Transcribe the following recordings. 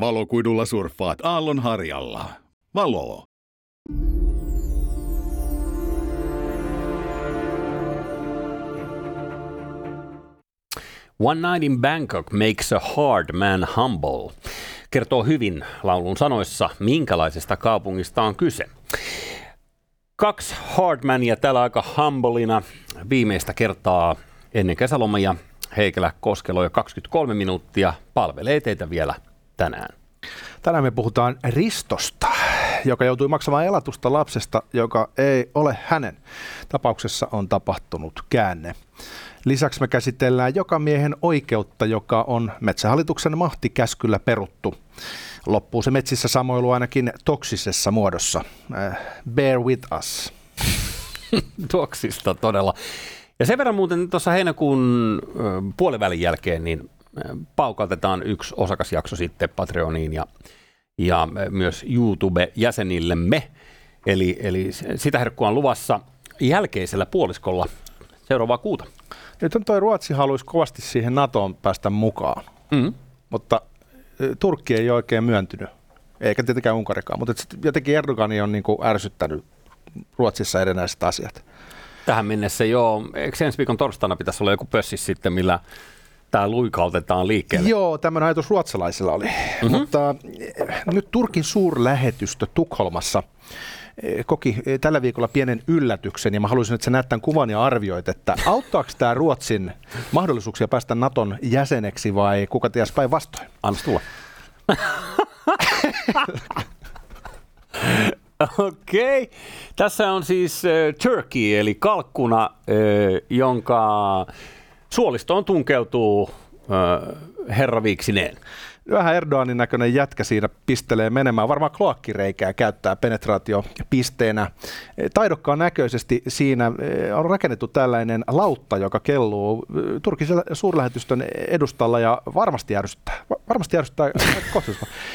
Valokuidulla surffaat aallon harjalla. Valo. One Night in Bangkok makes a hard man humble. Kertoo hyvin laulun sanoissa, minkälaisesta kaupungista on kyse. Kaksi hardmania täällä aika humbleina viimeistä kertaa ennen kesälomia. Heikelä Koskelo jo 23 minuuttia palvelee teitä vielä tänään. Tänään me puhutaan Ristosta, joka joutui maksamaan elatusta lapsesta, joka ei ole hänen. Tapauksessa on tapahtunut käänne. Lisäksi me käsitellään joka miehen oikeutta, joka on Metsähallituksen mahtikäskyllä peruttu. Loppuu se metsissä samoilu ainakin toksisessa muodossa. Uh, bear with us. Toksista todella. Ja sen verran muuten tuossa heinäkuun puolivälin jälkeen, niin paukautetaan yksi osakasjakso sitten Patreoniin ja, ja myös YouTube-jäsenillemme. Eli, eli sitä herkkua on luvassa jälkeisellä puoliskolla seuraavaa kuuta. Nyt on toi Ruotsi haluaisi kovasti siihen NATOon päästä mukaan, mm. mutta Turkki ei oikein myöntynyt, eikä tietenkään Unkarikaan, mutta jotenkin Erdogani on niin kuin ärsyttänyt Ruotsissa erinäiset asiat. Tähän mennessä joo, eikö ensi viikon torstaina pitäisi olla joku pössis sitten, millä tämä luikautetaan liikkeelle. Joo, tämmöinen ajatus ruotsalaisilla oli. Mm-hmm. Mutta nyt Turkin suurlähetystö Tukholmassa koki tällä viikolla pienen yllätyksen, ja mä haluaisin, että sä näet tämän kuvan ja arvioit, että auttaako tämä Ruotsin mahdollisuuksia päästä Naton jäseneksi vai kuka ties päinvastoin? Anna tulla. Okei. Okay. Tässä on siis äh, turkey, eli kalkkuna, äh, jonka suolistoon tunkeutuu äh, herra Viiksineen vähän Erdoganin näköinen jätkä siinä pistelee menemään. Varmaan kloakkireikää käyttää penetraatiopisteenä. Taidokkaan näköisesti siinä eh, on rakennettu tällainen lautta, joka kelluu eh, Turkin suurlähetystön edustalla ja varmasti järjestää. Varmasti järjestää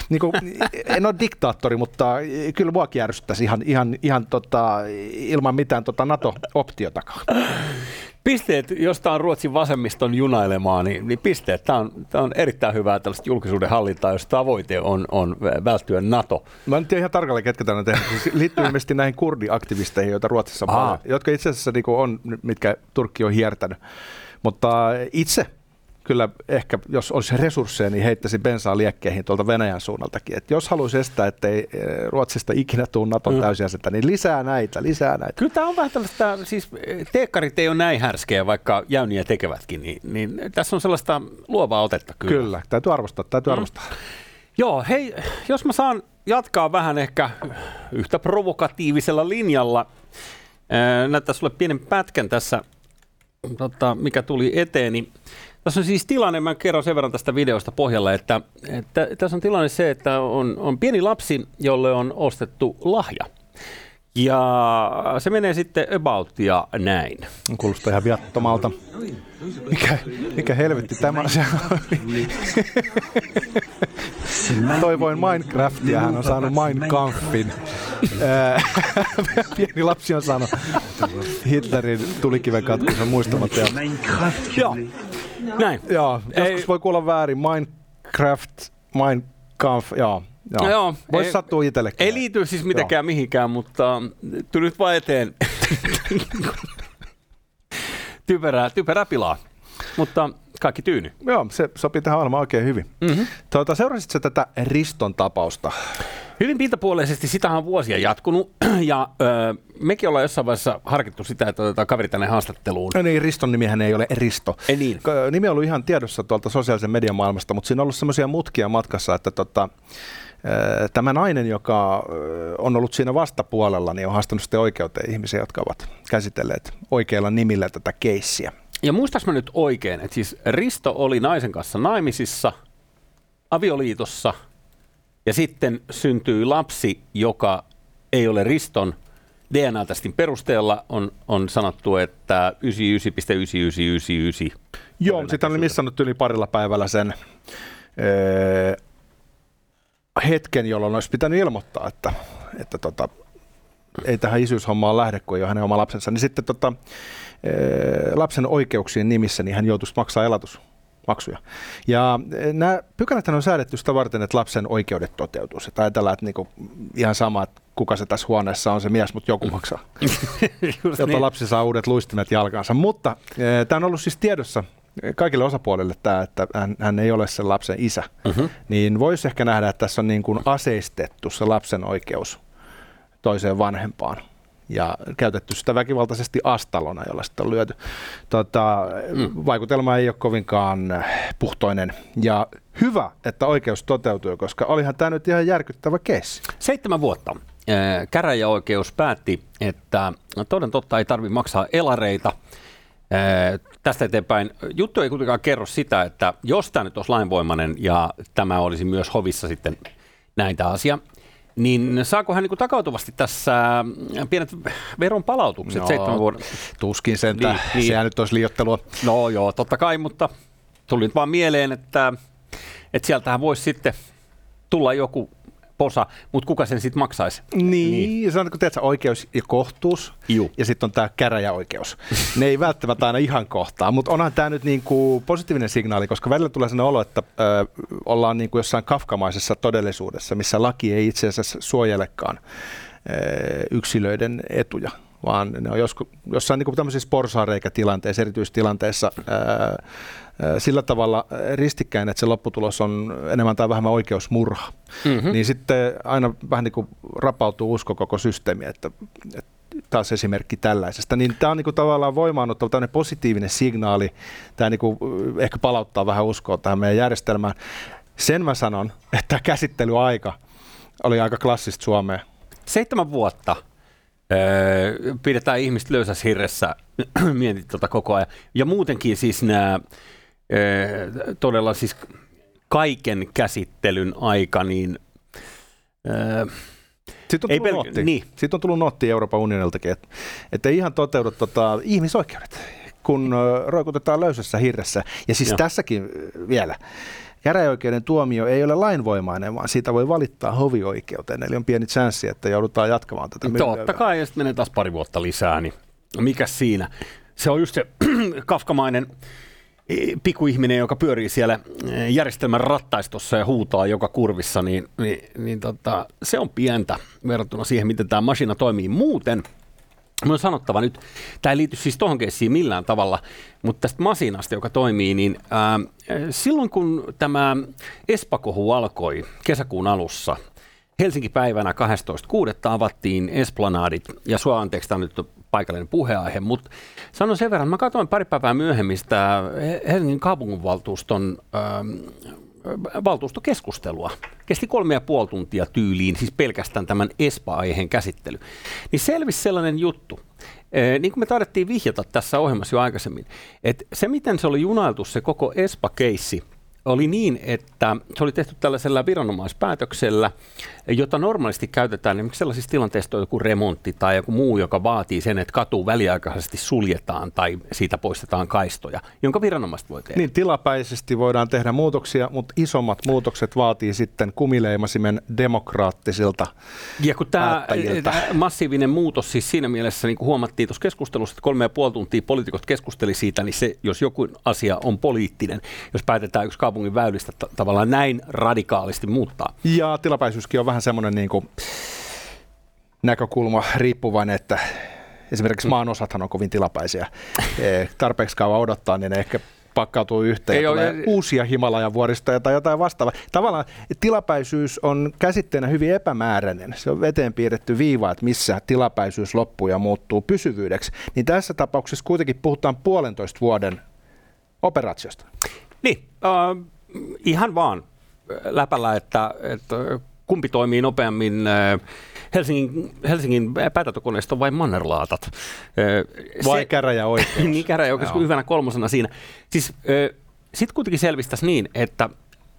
niin kuin, en ole diktaattori, mutta kyllä muakin järjestäisi ihan, ihan, ihan tota, ilman mitään tota NATO-optiotakaan. Pisteet, josta on Ruotsin vasemmiston junailemaa, niin, niin pisteet. Tämä on, tämä on erittäin hyvää tällaista julkisuuden hallintaa, jos tavoite on, on välttyä NATO. Mä en tiedä ihan tarkalleen, ketkä tänne tehnyt. Siis liittyy ilmeisesti näihin kurdiaktivisteihin, joita Ruotsissa on jotka itse asiassa niin on, mitkä Turkki on hiertänyt. Mutta itse kyllä ehkä, jos olisi resursseja, niin heittäisi bensaa liekkeihin tuolta Venäjän suunnaltakin. Et jos haluaisi estää, ettei eh, Ruotsista ikinä tule Naton mm. täysjäsentä, niin lisää näitä, lisää näitä. Kyllä tämä on vähän tällaista, siis eh, teekkarit ei ole näin härskejä, vaikka jäyniä tekevätkin, niin, niin tässä on sellaista luovaa otetta kyllä. Kyllä, täytyy arvostaa, täytyy mm. arvostaa. Joo, hei, jos mä saan jatkaa vähän ehkä yhtä provokatiivisella linjalla, näyttää sulle pienen pätkän tässä, tota, mikä tuli eteen, niin tässä on siis tilanne, mä kerron sen verran tästä videosta pohjalla, että, että tässä on tilanne se, että on, on pieni lapsi, jolle on ostettu lahja. Ja se menee sitten about ja näin. Kuulostaa ihan viattomalta. Mikä, mikä helvetti tämä on? Toivoin Minecraftia, hän on saanut Minecraffin. Pieni lapsi on saanut Hitlerin tulikiven katkunsa muistamatta. Joo, näin. Joo, joskus Ei. voi kuulla väärin. Minecraft, Minecraft, joo. Joo. joo Voisi sattua itsellekin. Ei liity siis mitenkään joo. mihinkään, mutta tuli nyt vaan eteen. typerää, typerää pilaa. Mutta kaikki tyyny. Joo, se sopii tähän olemaan oikein hyvin. Mm-hmm. Tuota, seurasitko tätä Riston tapausta? Hyvin pintapuolisesti, sitä on vuosia jatkunut ja ö, mekin ollaan jossain vaiheessa harkittu sitä, että otetaan kaveri tänne haastatteluun. No niin, Riston nimihän ei ole Risto. Ei niin. Nimi on ollut ihan tiedossa tuolta sosiaalisen median maailmasta, mutta siinä on ollut semmoisia mutkia matkassa, että tota, Tämä nainen, joka on ollut siinä vastapuolella, niin on haastanut sitten oikeuteen ihmisiä, jotka ovat käsitelleet oikeilla nimillä tätä keissiä. Ja muistaaks mä nyt oikein, että siis Risto oli naisen kanssa naimisissa, avioliitossa, ja sitten syntyi lapsi, joka ei ole Riston DNA-testin perusteella on, on sanottu, että 99,9999. Joo, sitä oli missannut yli parilla päivällä sen ee, hetken, jolloin olisi pitänyt ilmoittaa, että, että tota, ei tähän isyyshommaan lähde, kun ei ole hänen oma lapsensa. Niin sitten tota, lapsen oikeuksien nimissä niin hän joutuisi maksaa elatus maksuja. Ja nämä pykälät on säädetty sitä varten, että lapsen oikeudet toteutuu. Että ajatellaan, että niinku ihan sama, että kuka se tässä huoneessa on se mies, mutta joku maksaa. jotta niin. lapsi saa uudet luistimet jalkaansa. Mutta eh, tämä on ollut siis tiedossa kaikille osapuolille tämä, että hän, hän ei ole sen lapsen isä, uh-huh. niin voisi ehkä nähdä, että tässä on niin kuin aseistettu se lapsen oikeus toiseen vanhempaan ja käytetty sitä väkivaltaisesti astalona, jolla sitä on lyöty. Tota, mm. Vaikutelma ei ole kovinkaan puhtoinen ja hyvä, että oikeus toteutuu, koska olihan tämä nyt ihan järkyttävä kes. Seitsemän vuotta. Käräjäoikeus päätti, että toden totta ei tarvitse maksaa elareita. Tästä eteenpäin juttu ei kuitenkaan kerro sitä, että jos tämä nyt olisi lainvoimainen ja tämä olisi myös hovissa sitten näin tämä asia, niin saako hän niin takautuvasti tässä äh, pienet veron palautukset no, seitsemän vuoden? Tuskin sen, niin, niin. sehän nyt olisi liottelua. No joo, totta kai, mutta tuli nyt vaan mieleen, että, että sieltähän voisi sitten tulla joku posa, mutta kuka sen sitten maksaisi? Niin, niin. se on kun tiedätkö, oikeus ja kohtuus, Juh. ja sitten on tämä käräjäoikeus. ne ei välttämättä aina ihan kohtaa, mutta onhan tämä nyt niinku positiivinen signaali, koska välillä tulee sellainen olo, että ö, ollaan niinku jossain kafkamaisessa todellisuudessa, missä laki ei itse asiassa suojelekaan ö, yksilöiden etuja vaan ne on joskus, jossain niin tämmöisissä porsaareikätilanteissa, erityistilanteissa ää, sillä tavalla ristikkäin, että se lopputulos on enemmän tai vähemmän oikeusmurha. Mm-hmm. Niin sitten aina vähän niin kuin rapautuu usko koko systeemi, että, että taas esimerkki tällaisesta. Niin tämä on niin kuin tavallaan voimaanottava tämmöinen positiivinen signaali. Tämä niin kuin ehkä palauttaa vähän uskoa tähän meidän järjestelmään. Sen mä sanon, että käsittelyaika oli aika klassista Suomea. Seitsemän vuotta pidetään ihmiset löysässä hirressä, mietit tuota koko ajan. Ja muutenkin siis nämä todella siis kaiken käsittelyn aika, niin sitten on, ei tullut pel- niin. Sitten on tullut notti Euroopan unioniltakin, että, että ei ihan toteudu tota, ihmisoikeudet, kun roikutetaan löysässä hirressä. Ja siis Joo. tässäkin vielä, käräjäoikeuden tuomio ei ole lainvoimainen, vaan siitä voi valittaa hovioikeuteen. Eli on pieni chanssi, että joudutaan jatkamaan tätä. Totta kai, ja sitten menee taas pari vuotta lisää, niin mikä siinä? Se on just se kafkamainen pikuihminen, joka pyörii siellä järjestelmän rattaistossa ja huutaa joka kurvissa, niin, niin, niin tota, se on pientä verrattuna siihen, miten tämä masina toimii muuten. Minun on sanottava nyt, tämä ei liity siis tuohon keissiin millään tavalla, mutta tästä masinasta, joka toimii, niin ää, silloin kun tämä Espakohu alkoi kesäkuun alussa, Helsinki päivänä 12.6. avattiin Esplanadit, ja sua anteeksi, tämä on nyt paikallinen puheaihe, mutta sanon sen verran, mä katsoin pari päivää myöhemmin sitä Helsingin kaupunginvaltuuston ähm, valtuustokeskustelua. Kesti kolme ja puoli tuntia tyyliin, siis pelkästään tämän ESPA-aiheen käsittely. Niin selvisi sellainen juttu, äh, niin kuin me taidettiin vihjata tässä ohjelmassa jo aikaisemmin, että se miten se oli junailtu se koko ESPA-keissi, oli niin, että se oli tehty tällaisella viranomaispäätöksellä, jota normaalisti käytetään esimerkiksi sellaisissa tilanteissa joku remontti tai joku muu, joka vaatii sen, että katu väliaikaisesti suljetaan tai siitä poistetaan kaistoja, jonka viranomaiset voi tehdä. Niin, tilapäisesti voidaan tehdä muutoksia, mutta isommat muutokset vaatii sitten kumileimasimen demokraattisilta Ja kun tämä, massiivinen muutos siis siinä mielessä, niin kuin huomattiin tuossa keskustelussa, että kolme ja puoli tuntia poliitikot keskusteli siitä, niin se, jos joku asia on poliittinen, jos päätetään yksi kaupungin väylistä t- tavallaan näin radikaalisti muuttaa. Ja tilapäisyyskin on vähän semmoinen niin kuin näkökulma riippuvainen, että esimerkiksi maan osathan on kovin tilapäisiä. E, tarpeeksi kauan odottaa, niin ehkä pakkautuu yhteen Ei ja ole, uusia Himalajan vuoristoja tai jotain vastaavaa. Tavallaan tilapäisyys on käsitteenä hyvin epämääräinen. Se on veteen piirretty viiva, että missä tilapäisyys loppuu ja muuttuu pysyvyydeksi. Niin tässä tapauksessa kuitenkin puhutaan puolentoista vuoden operaatiosta. Niin, äh, ihan vaan läpällä, että, että kumpi toimii nopeammin, äh, Helsingin, Helsingin päätäntökoneisto vai mannerlaatat? Äh, vai käräjäoikeus? niin, käräjäoikeus hyvänä kolmosena siinä. Siis äh, sitten kuitenkin selvistäisi niin, että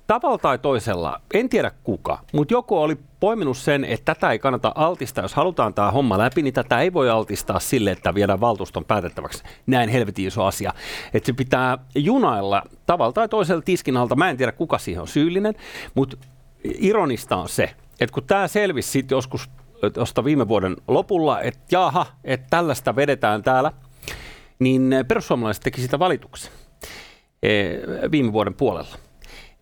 tavalla tai toisella, en tiedä kuka, mutta joku oli poiminut sen, että tätä ei kannata altistaa. Jos halutaan tämä homma läpi, niin tätä ei voi altistaa sille, että viedään valtuuston päätettäväksi. Näin helvetin iso asia. Että se pitää junailla tavalla tai toisella tiskin alta. Mä en tiedä, kuka siihen on syyllinen, mutta ironista on se, että kun tämä selvisi sitten joskus tuosta viime vuoden lopulla, että jaha, että tällaista vedetään täällä, niin perussuomalaiset teki sitä valituksen. eh, viime vuoden puolella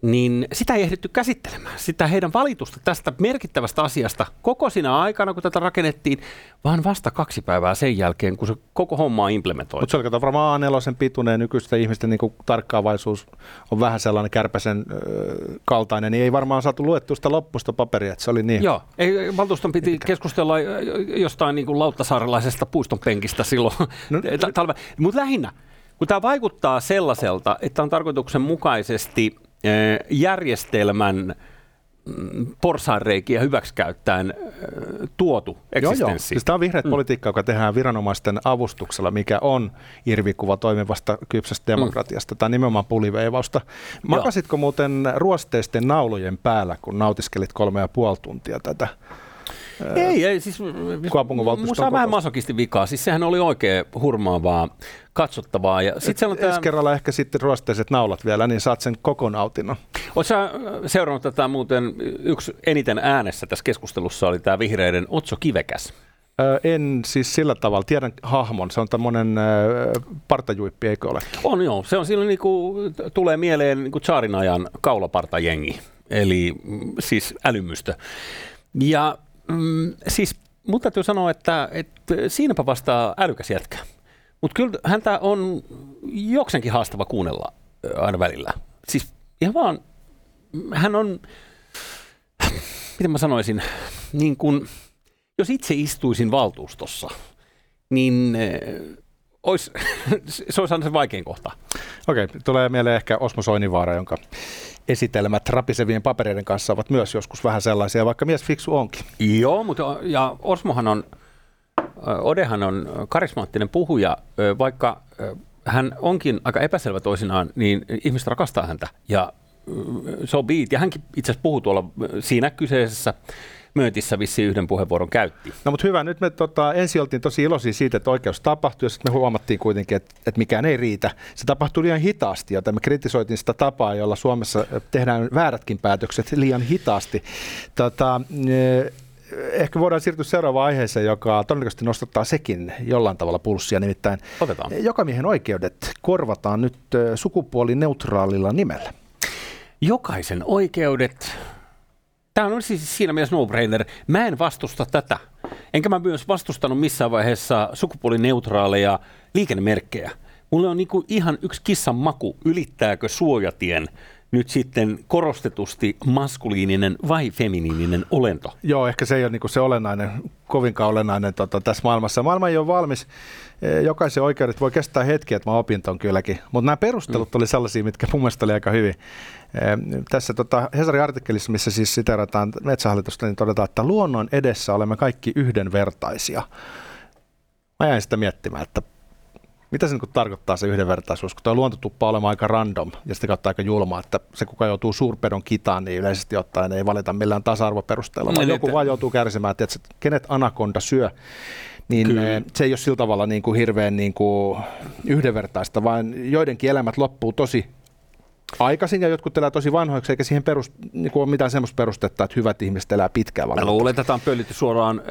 niin sitä ei ehditty käsittelemään, sitä heidän valitusta tästä merkittävästä asiasta koko siinä aikana, kun tätä rakennettiin, vaan vasta kaksi päivää sen jälkeen, kun se koko homma on implementoitu. Mutta se oli varmaan A4 pituinen nykyisten ihmisten niin tarkkaavaisuus on vähän sellainen kärpäsen ö, kaltainen, niin ei varmaan saatu luettua sitä loppusta paperia, että se oli niin. Joo, ei, valtuuston piti keskustella jostain niin kuin lauttasaarelaisesta puiston penkistä silloin no, talve. Mutta lähinnä, kun tämä vaikuttaa sellaiselta, että on tarkoituksenmukaisesti järjestelmän mm, porsaanreikiä hyväksikäyttäen eh, tuotu eksistenssi. Joo, joo. Siis tämä on vihreät mm. politiikka, joka tehdään viranomaisten avustuksella, mikä on irvikuva toimivasta kypsästä mm. demokratiasta. Mm. Tämä on nimenomaan puliveivausta. Makasitko joo. muuten ruosteisten naulujen päällä, kun nautiskelit kolme ja puoli tuntia tätä? Ei, ei siis minusta on vähän masokisti vikaa. Siis sehän oli oikein hurmaavaa, katsottavaa. Ja sit Et, ensi kerralla ehkä sitten ruosteiset naulat vielä, niin saat sen koko nautinnon. Oletko seurannut tätä muuten, yksi eniten äänessä tässä keskustelussa oli tämä vihreiden Otso Kivekäs. En siis sillä tavalla, tiedän hahmon, se on tämmöinen partajuippi, eikö ole? On joo, se on silloin niinku, tulee mieleen niinku Chaarin ajan kaulapartajengi, eli mm, siis älymystö. Ja Mm, siis mutta täytyy sanoa, että, että siinäpä vastaa älykäs jätkä. Mutta kyllä häntä on joksenkin haastava kuunnella aina välillä. Siis ihan vaan, hän on, miten mä sanoisin, niin kun, jos itse istuisin valtuustossa, niin ois, se olisi aina se vaikein kohta. Okei, tulee mieleen ehkä Osmo Soinivaara, jonka esitelmät rapisevien papereiden kanssa ovat myös joskus vähän sellaisia, vaikka mies fiksu onkin. Joo, mutta ja Osmohan on, Odehan on karismaattinen puhuja, vaikka hän onkin aika epäselvä toisinaan, niin ihmiset rakastaa häntä ja so be it. Ja hänkin itse asiassa puhuu tuolla siinä kyseisessä Möötissä vissiin yhden puheenvuoron käytti. No mutta hyvä, nyt me tota, ensin oltiin tosi iloisia siitä, että oikeus tapahtui, ja sitten me huomattiin kuitenkin, että, että mikään ei riitä. Se tapahtui liian hitaasti, joten me kritisoitiin sitä tapaa, jolla Suomessa tehdään väärätkin päätökset liian hitaasti. Tota, eh, ehkä voidaan siirtyä seuraavaan aiheeseen, joka todennäköisesti nostattaa sekin jollain tavalla pulssia. Nimittäin Otetaan. jokamiehen oikeudet korvataan nyt sukupuolineutraalilla nimellä. Jokaisen oikeudet Tämä on siis siinä mielessä no-brainer. Mä en vastusta tätä. Enkä mä myös vastustanut missään vaiheessa sukupuolineutraaleja liikennemerkkejä. Mulle on niinku ihan yksi kissan maku, ylittääkö suojatien nyt sitten korostetusti maskuliininen vai feminiininen olento? Joo, ehkä se ei ole niinku se olennainen, kovinkaan olennainen tota, tässä maailmassa. Maailma ei ole valmis. E, jokaisen oikeudet voi kestää hetki, että mä opin ton kylläkin. Mutta nämä perustelut mm. oli sellaisia, mitkä mun mielestä oli aika hyvin. E, tässä tota, Hesarin artikkelissa, missä siis siterataan metsähallitusta, niin todetaan, että luonnon edessä olemme kaikki yhdenvertaisia. Mä jäin sitä miettimään, että mitä se niin tarkoittaa se yhdenvertaisuus, kun tuo luonto tuppaa olemaan aika random ja sitä kautta aika julma, että se kuka joutuu suurpedon kitaan, niin yleisesti ottaen ei valita millään tasa-arvoperusteella, vaan joku vaan joutuu kärsimään, että kenet anakonda syö, niin Kyllä. Eh, se ei ole sillä tavalla niin kuin hirveän niin kuin yhdenvertaista, vaan joidenkin elämät loppuu tosi aikaisin ja jotkut elää tosi vanhoiksi, eikä siihen perust, niin ole mitään semmoista perustetta, että hyvät ihmiset elää pitkään. Mä luulen, että tämä on pöllitty suoraan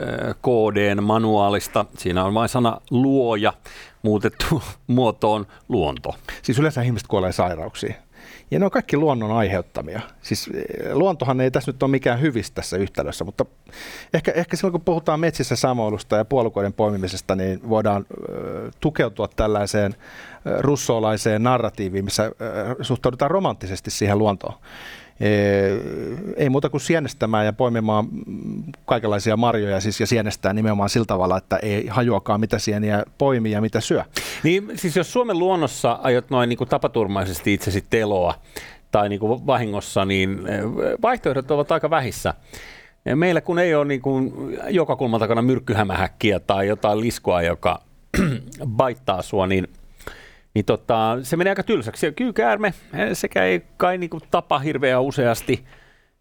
KDn manuaalista. Siinä on vain sana luoja muutettu muotoon luonto. Siis yleensä ihmiset kuolee sairauksiin. Ja ne on kaikki luonnon aiheuttamia. Siis eh, luontohan ei tässä nyt ole mikään hyvistä tässä yhtälössä, mutta ehkä, ehkä silloin kun puhutaan metsissä samoilusta ja puolukoiden poimimisesta, niin voidaan äh, tukeutua tällaiseen äh, russolaiseen narratiiviin, missä suhtaudutaan romanttisesti siihen luontoon ei muuta kuin sienestämään ja poimimaan kaikenlaisia marjoja siis ja sienestää nimenomaan sillä tavalla, että ei hajuakaan mitä sieniä poimii ja mitä syö. Niin siis jos Suomen luonnossa aiot noin niin kuin tapaturmaisesti itsesi teloa tai niin kuin vahingossa, niin vaihtoehdot ovat aika vähissä. Meillä kun ei ole niin kuin joka kulman takana myrkkyhämähäkkiä tai jotain liskoa, joka baittaa sua, niin – niin tota, se menee aika tylsäksi. Kyykäärme, sekä ei kai niinku tapa hirveän useasti,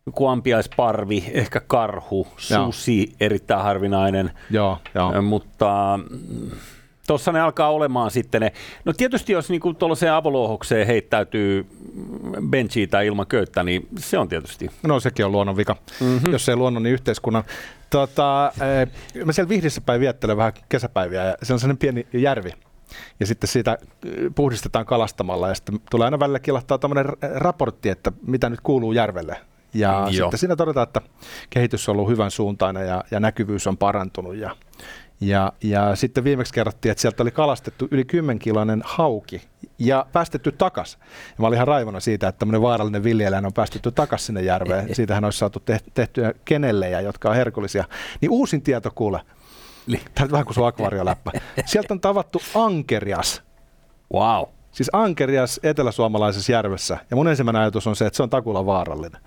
joku ampiaisparvi, ehkä karhu, susi, joo. erittäin harvinainen. Joo, joo. Mutta mm, tuossa ne alkaa olemaan sitten ne. No tietysti jos niinku tuollaiseen avolouhokseen heittäytyy benchiä tai ilman köyttä, niin se on tietysti. No sekin on luonnon vika. Mm-hmm. Jos ei luonnon, niin yhteiskunnan. Tota, mä siellä Vihdissä päin viettelen vähän kesäpäiviä ja siellä on sellainen pieni järvi, ja sitten siitä puhdistetaan kalastamalla ja sitten tulee aina välillä kilahtaa tämmöinen raportti, että mitä nyt kuuluu järvelle. Ja Joo. sitten siinä todetaan, että kehitys on ollut hyvän suuntainen ja, ja näkyvyys on parantunut ja ja, ja sitten viimeksi kerrottiin, että sieltä oli kalastettu yli 10 kiloinen hauki ja päästetty takas. Ja mä olin ihan raivona siitä, että tämmöinen vaarallinen villieläin on päästetty takas sinne järveen. Siitähän olisi saatu tehtyä kenellejä, jotka on herkullisia. Niin uusin tieto kuule. Tämä on vähän kuin sun akvaarioläppä. Sieltä on tavattu ankerias. Wow. Siis ankerias eteläsuomalaisessa järvessä. Ja mun ensimmäinen ajatus on se, että se on takula vaarallinen.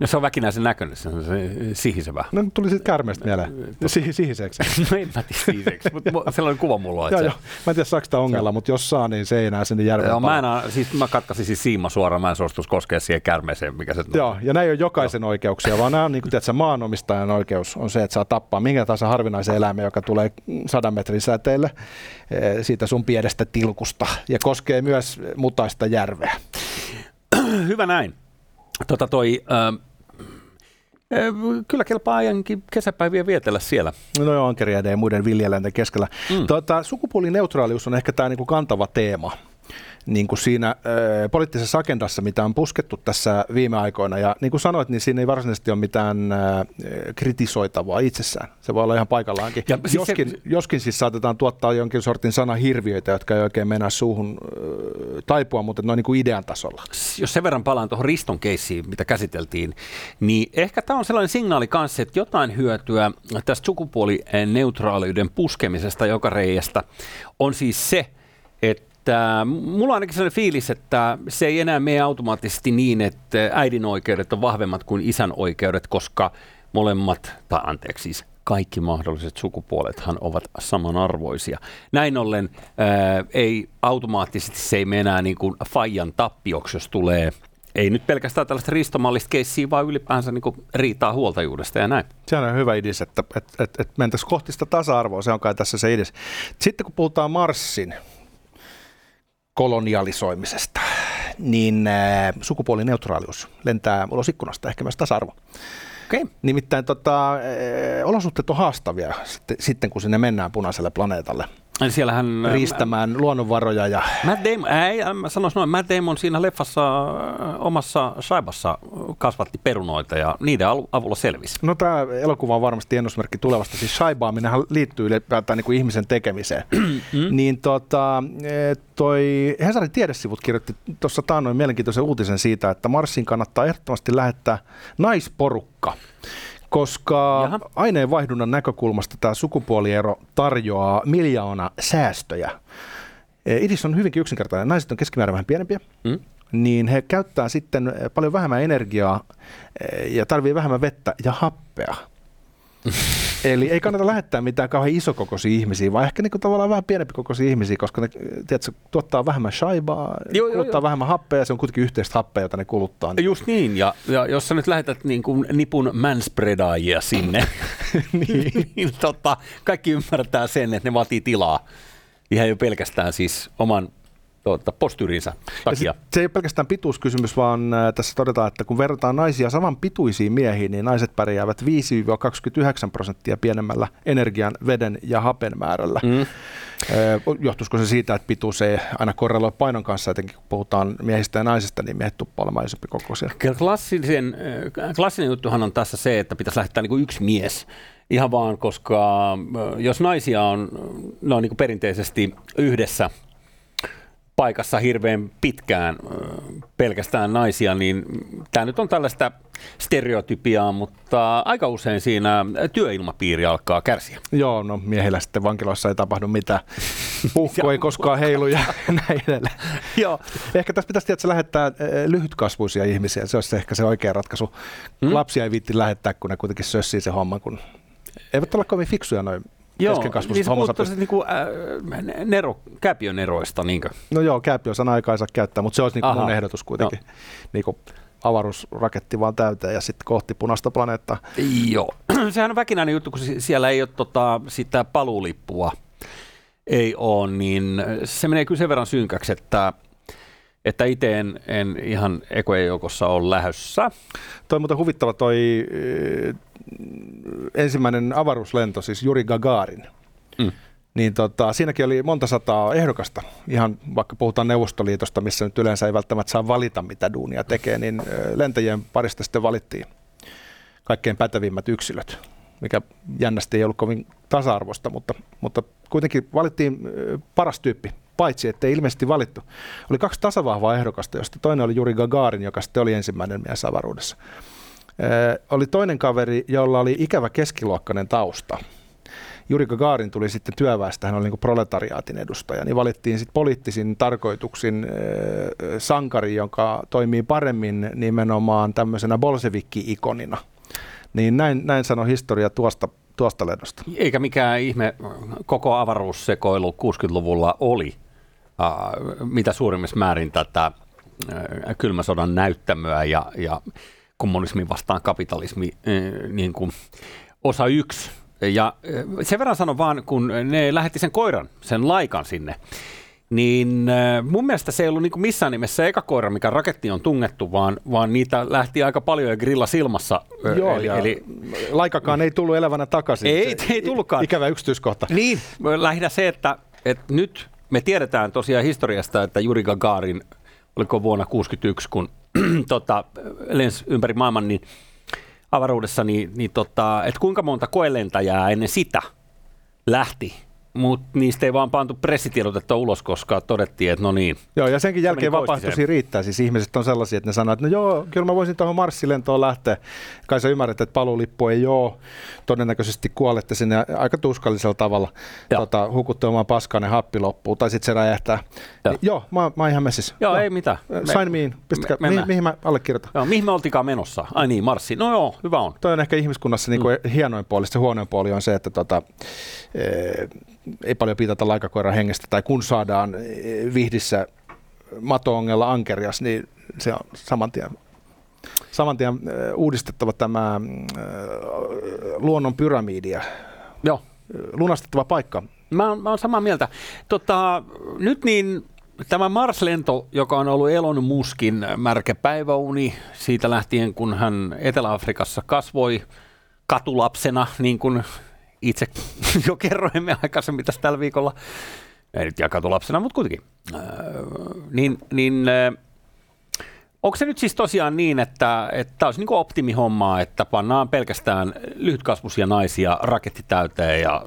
No se on väkinäisen näköinen, se on se sihisevä. No tuli sitten kärmestä mieleen, si- sihiseksi. no en mä tiedä sihiseksi, mutta sellainen kuva mulla on. joo, joo. Mä en tiedä saako sitä ongella, mutta jos saa, niin se ei enää sinne järveen joo, mä, en, siis mä katkasin siis siima suoraan, mä en suostus koskea siihen kärmeeseen, mikä se Joo, ja näin on jokaisen joo. oikeuksia, vaan nämä on niin kuin, tiedätkö, maanomistajan oikeus on se, että saa tappaa minkä tahansa harvinaisen eläimen, joka tulee sadan metrin säteelle eh, siitä sun pienestä tilkusta ja koskee myös mutaista järveä. Hyvä näin. Tota toi, äh, Kyllä kelpaa ajankin kesäpäiviä vietellä siellä. No joo, ankeriaiden ja muiden villieläinten keskellä. Mm. Tuota, sukupuolineutraalius on ehkä tämä niinku kantava teema niin kuin siinä äh, poliittisessa agendassa, mitä on puskettu tässä viime aikoina. Ja niin kuin sanoit, niin siinä ei varsinaisesti ole mitään äh, kritisoitavaa itsessään. Se voi olla ihan paikallaankin. Ja siis joskin, se... joskin siis saatetaan tuottaa jonkin sortin sanahirviöitä, jotka ei oikein mennä suuhun äh, taipua, mutta noin niin kuin idean tasolla. Jos sen verran palaan tuohon Riston keissiin, mitä käsiteltiin, niin ehkä tämä on sellainen signaali kanssa, että jotain hyötyä tästä sukupuolineutraaliuden puskemisesta joka reiästä on siis se, että että mulla on ainakin sellainen fiilis, että se ei enää mene automaattisesti niin, että äidin oikeudet on vahvemmat kuin isän oikeudet, koska molemmat, tai anteeksi siis kaikki mahdolliset sukupuolethan ovat samanarvoisia. Näin ollen ää, ei automaattisesti se ei mene enää niin kuin fajan tappioksi, jos tulee ei nyt pelkästään tällaista ristomallista keissiä, vaan ylipäänsä niin riitaa huoltajuudesta ja näin. Se on hyvä idis, että, että, että, että mentäisiin kohti sitä tasa-arvoa, se on kai tässä se idis. Sitten kun puhutaan Marsin kolonialisoimisesta, niin äh, sukupuolineutraalius lentää ulos ikkunasta, ehkä myös tasa-arvo. Okay. Nimittäin tota, äh, olosuhteet on haastavia sitten, sitten, kun sinne mennään punaiselle planeetalle. Siellähän... Äh, Riistämään mä, luonnonvaroja ja... Matt Damon, ei, mä sanoisin noin, Matt Damon siinä leffassa omassa saibassa kasvatti perunoita ja niiden avulla selvisi. No tämä elokuva on varmasti ennusmerkki tulevasta. Siis saibaaminenhan liittyy ylipäätään niin kuin ihmisen tekemiseen. Mm. niin tota, e, toi Hesarin tiedesivut kirjoitti tuossa taannoin mielenkiintoisen uutisen siitä, että Marsin kannattaa ehdottomasti lähettää naisporukka koska Jaha. aineenvaihdunnan näkökulmasta tämä sukupuoliero tarjoaa miljoona säästöjä. E, Idis on hyvinkin yksinkertainen. Naiset on keskimäärin vähän pienempiä, mm. niin he käyttää sitten paljon vähemmän energiaa e, ja tarvii vähemmän vettä ja happea. Eli ei kannata lähettää mitään kauhean isokokoisia ihmisiä, vaan ehkä niinku tavallaan vähän pienempi kokoisia ihmisiä, koska ne tiedätkö, tuottaa vähemmän shaibaa, joo, kuluttaa joo, vähemmän happea ja se on kuitenkin yhteistä happea, jota ne kuluttaa. Niin. Just niin, ja, ja jos sä nyt lähetät niin kuin nipun manspreadaajia sinne, niin, niin tota, kaikki ymmärtää sen, että ne vaatii tilaa. Ihan jo pelkästään siis oman tuota, postyyrinsä takia. Se, se ei ole pelkästään pituuskysymys, vaan äh, tässä todetaan, että kun verrataan naisia saman pituisiin miehiin, niin naiset pärjäävät 5-29 prosenttia pienemmällä energian, veden ja hapen määrällä. Mm. Äh, johtuisiko se siitä, että pituus ei aina korreloi painon kanssa, etenkin kun puhutaan miehistä ja naisista, niin miehet tuppaa olemaan isompi kokoisia. Klassinen, äh, klassinen juttuhan on tässä se, että pitäisi lähettää niin kuin yksi mies Ihan vaan, koska jos naisia on, ne on niin perinteisesti yhdessä paikassa hirveän pitkään pelkästään naisia, niin tämä nyt on tällaista stereotypiaa, mutta aika usein siinä työilmapiiri alkaa kärsiä. Joo, no miehillä sitten vankiloissa ei tapahdu mitään. Puhko ei koskaan heilu ja näin edelleen. Joo. Ehkä tässä pitäisi tietysti lähettää lyhytkasvuisia ihmisiä, se olisi ehkä se oikea ratkaisu. Hmm? Lapsia ei viitti lähettää, kun ne kuitenkin sössii se homma, kun eivät ole kovin fiksuja noin Joo, niin sä puhut niinku, äh, nero, kääpiöneroista, niinkö? No joo, kääpiö-sana aikaa ei saa käyttää, mutta se olisi niinku mun ehdotus kuitenkin. No. Niinku, avaruusraketti vaan täyteen ja sitten kohti punaista planeettaa. Joo, sehän on väkinäinen juttu, kun siellä ei ole tota, sitä paluulippua ei ole, niin se menee kyllä sen verran synkäksi, että että itse en, en ihan ekojen joukossa ole lähössä. Toi on muuten huvittava toi ensimmäinen avaruuslento, siis Juri Gagarin. Mm. niin tota, siinäkin oli monta sataa ehdokasta. Ihan vaikka puhutaan Neuvostoliitosta, missä nyt yleensä ei välttämättä saa valita, mitä duunia tekee, niin lentäjien parista sitten valittiin kaikkein pätevimmät yksilöt, mikä jännästi ei ollut kovin tasa-arvosta, mutta, mutta kuitenkin valittiin paras tyyppi, paitsi että ei ilmeisesti valittu. Oli kaksi tasavahvaa ehdokasta, josta toinen oli Juri Gagarin, joka sitten oli ensimmäinen mies avaruudessa. Oli toinen kaveri, jolla oli ikävä keskiluokkainen tausta. Juri Gagarin tuli sitten työväestä, hän oli niin proletariaatin edustaja, niin valittiin sitten poliittisin tarkoituksin sankari, joka toimii paremmin nimenomaan tämmöisenä bolsevikki-ikonina. Niin näin, näin sanoi historia tuosta, tuosta lennosta. Eikä mikään ihme, koko avaruussekoilu 60-luvulla oli äh, mitä suurimmassa määrin tätä äh, kylmän sodan näyttämöä ja, ja kommunismi vastaan kapitalismi äh, niin kuin osa yksi. Ja äh, sen verran sanon vaan, kun ne lähetti sen koiran, sen laikan sinne, niin äh, mun mielestä se ei ollut niin kuin missään nimessä eka koira, mikä raketti on tungettu, vaan, vaan niitä lähti aika paljon ja grilla silmassa. Joo, eli, eli laikakaan ei tullut elävänä takaisin. Ei, se, ei tullutkaan. Ikävä yksityiskohta. Niin, lähinnä se, että, että nyt me tiedetään tosiaan historiasta, että Juri Gagarin, oliko vuonna 1961, kun tota, lensi ympäri maailman niin avaruudessa, niin, niin tota, että kuinka monta koelentäjää ennen sitä lähti mutta niistä ei vaan pantu pressitiedotetta ulos, koska todettiin, että no niin. Joo, ja senkin jälkeen vapaaehtoisia riittää. Siis ihmiset on sellaisia, että ne sanoo, että no joo, kyllä mä voisin tuohon Marssilentoon lähteä. Kai sä ymmärrät, että paluulippu ei ole. Todennäköisesti kuolette sinne aika tuskallisella tavalla. Tota, hukutte omaan paskaan ja happi loppuu, tai sitten se räjähtää. Joo, joo mä, mä oon ihan messissä. Joo, joo, ei mitään. Sign me in. Pistäkää, me, mihin, mihin mä allekirjoitan? Joo, mihin me oltiinkaan menossa? Ai niin, Marssi. No joo, hyvä on. Toi on ehkä ihmiskunnassa niin kuin mm. hienoin puoli. Se huonoin puoli on se, että tota, e- ei paljon piitata laikakoiran hengestä, tai kun saadaan eh, vihdissä mato-ongella ankerias, niin se on saman tien, saman tien eh, uudistettava tämä eh, luonnon pyramidia. Joo. Lunastettava paikka. Mä mä oon samaa mieltä. Tota, nyt niin tämä Mars-lento, joka on ollut Elon Muskin märkä päiväuni siitä lähtien, kun hän Etelä-Afrikassa kasvoi katulapsena, niin kuin itse jo kerroimme aikaisemmin tässä tällä viikolla, ei nyt jakatulapsena, mutta kuitenkin, äh, niin, niin äh, onko se nyt siis tosiaan niin, että, tämä olisi niin optimihommaa, että pannaan pelkästään lyhytkasvuisia naisia raketti täyteen ja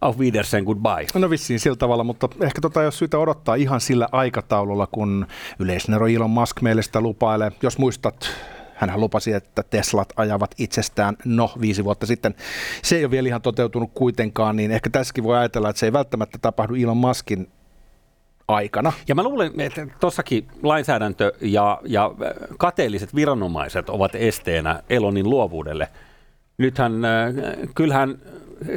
auf Wiedersehen, goodbye. No vissiin sillä tavalla, mutta ehkä tota jos syytä odottaa ihan sillä aikataululla, kun yleisnero Elon Musk meille sitä lupailee. Jos muistat hän lupasi, että Teslat ajavat itsestään, no viisi vuotta sitten. Se ei ole vielä ihan toteutunut kuitenkaan, niin ehkä tässäkin voi ajatella, että se ei välttämättä tapahdu Elon Muskin aikana. Ja mä luulen, että tuossakin lainsäädäntö ja, ja kateelliset viranomaiset ovat esteenä Elonin luovuudelle. Nythän, äh, kyllähän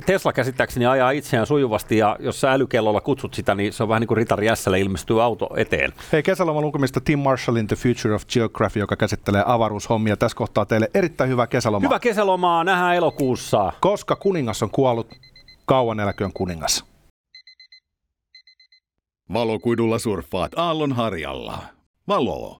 Tesla käsittääkseni ajaa itseään sujuvasti ja jos sä älykellolla kutsut sitä, niin se on vähän niin kuin Ritari Jässälle ilmestyy auto eteen. Hei, kesäloma lukemista Tim Marshallin The Future of Geography, joka käsittelee avaruushommia. Tässä kohtaa teille erittäin hyvä kesälomaa. Hyvä kesälomaa, nähdään elokuussa. Koska kuningas on kuollut, kauan eläköön kuningas. Valokuidulla surffaat aallonharjalla. Valo